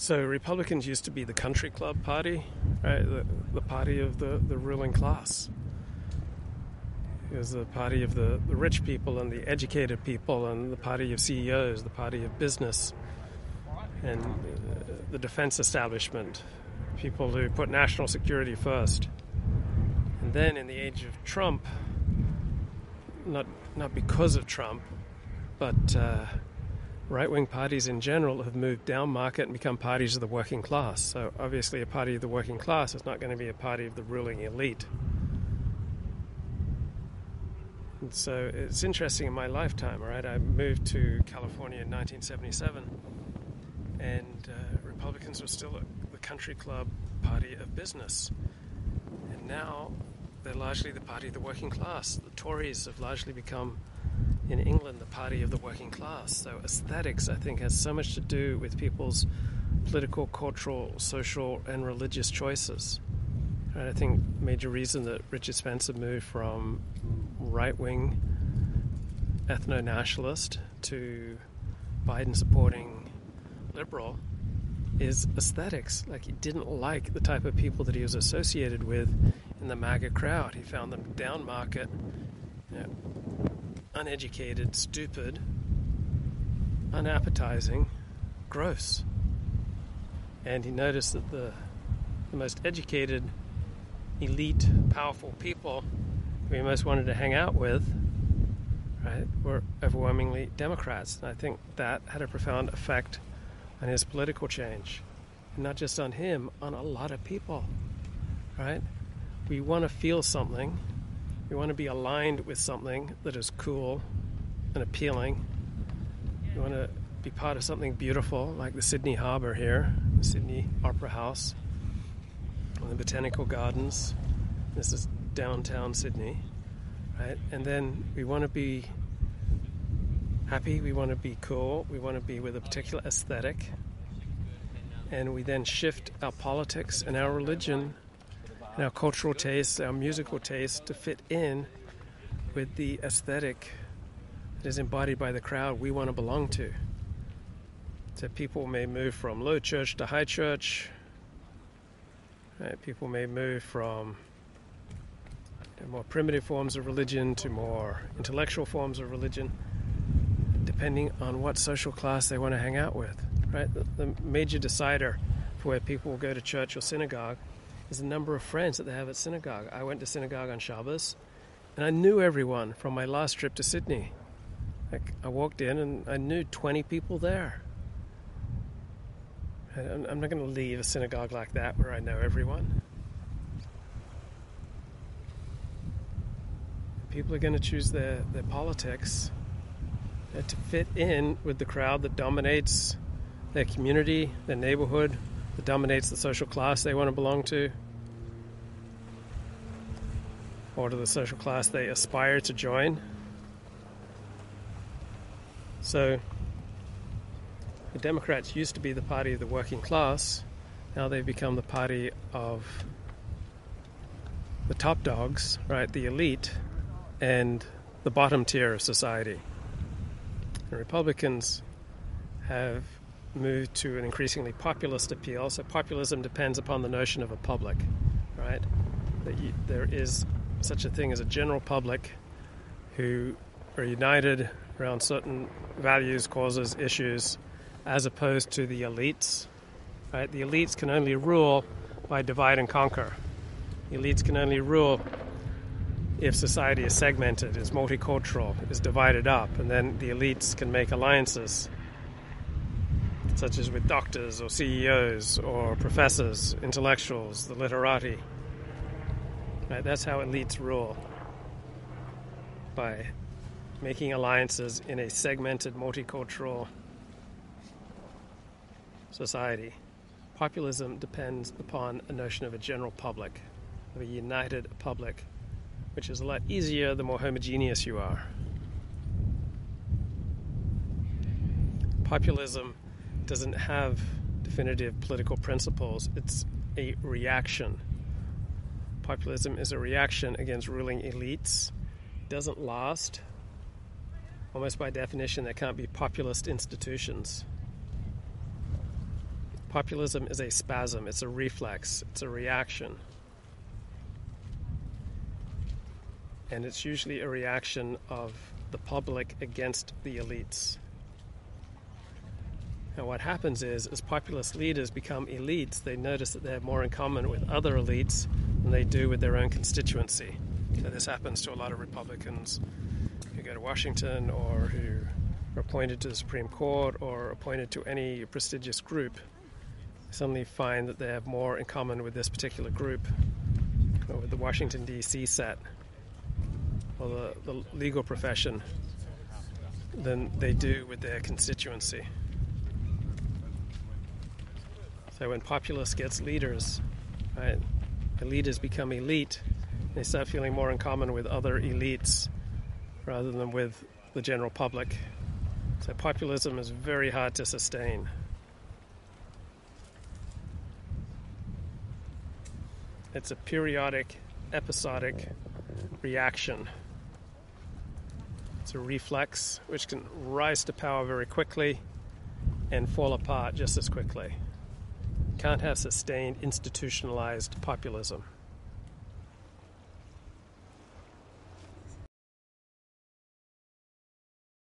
So Republicans used to be the country club party, right? The, the party of the, the ruling class. It was the party of the, the rich people and the educated people, and the party of CEOs, the party of business, and uh, the defense establishment, people who put national security first. And then in the age of Trump, not not because of Trump, but uh, right wing parties in general have moved down market and become parties of the working class. So obviously, a party of the working class is not going to be a party of the ruling elite. And so it's interesting in my lifetime, right? I moved to California in 1977, and uh, Republicans were still the country club party of business. And now they're largely the party of the working class. The Tories have largely become, in England, the party of the working class. So aesthetics, I think, has so much to do with people's political, cultural, social, and religious choices. And I think major reason that Richard Spencer moved from right-wing ethno-nationalist to Biden supporting liberal is aesthetics. Like he didn't like the type of people that he was associated with in the MAGA crowd. He found them down market, uneducated, stupid, unappetizing, gross. And he noticed that the, the most educated, elite, powerful people he most wanted to hang out with right, were overwhelmingly Democrats. And I think that had a profound effect on his political change. And not just on him, on a lot of people. Right? we want to feel something. We want to be aligned with something that is cool and appealing. We want to be part of something beautiful, like the Sydney Harbour here, the Sydney Opera House, the Botanical Gardens. This is downtown Sydney, right? And then we want to be happy, we want to be cool, we want to be with a particular aesthetic. And we then shift our politics and our religion and our cultural tastes, our musical tastes to fit in with the aesthetic that is embodied by the crowd we want to belong to. So people may move from low church to high church. Right? People may move from more primitive forms of religion to more intellectual forms of religion, depending on what social class they want to hang out with. Right? The, the major decider for where people will go to church or synagogue is the number of friends that they have at synagogue. I went to synagogue on Shabbos, and I knew everyone from my last trip to Sydney. Like I walked in and I knew 20 people there. I'm not going to leave a synagogue like that where I know everyone. People are going to choose their, their politics uh, to fit in with the crowd that dominates their community, their neighborhood, that dominates the social class they want to belong to, or to the social class they aspire to join. So, the Democrats used to be the party of the working class, now they've become the party of the top dogs, right, the elite, and the bottom tier of society. And Republicans have moved to an increasingly populist appeal. So populism depends upon the notion of a public, right? That you, there is such a thing as a general public who are united around certain values, causes, issues, as opposed to the elites. Right? The elites can only rule by divide and conquer. The elites can only rule if society is segmented, is multicultural, is divided up, and then the elites can make alliances such as with doctors or CEOs or professors, intellectuals, the literati. Right? That's how elites rule by making alliances in a segmented, multicultural society. Populism depends upon a notion of a general public, of a united public, which is a lot easier the more homogeneous you are. Populism doesn't have definitive political principles, it's a reaction. Populism is a reaction against ruling elites, it doesn't last. Almost by definition, there can't be populist institutions. Populism is a spasm, it's a reflex, it's a reaction. And it's usually a reaction of the public against the elites. And what happens is, as populist leaders become elites, they notice that they have more in common with other elites than they do with their own constituency. So this happens to a lot of Republicans who go to Washington or who are appointed to the Supreme Court or appointed to any prestigious group. They suddenly find that they have more in common with this particular group, or with the Washington, D.C. set, or the, the legal profession, than they do with their constituency. So when populace gets leaders, right, the leaders become elite, they start feeling more in common with other elites rather than with the general public. So populism is very hard to sustain. It's a periodic, episodic reaction. It's a reflex which can rise to power very quickly and fall apart just as quickly can't have sustained institutionalized populism.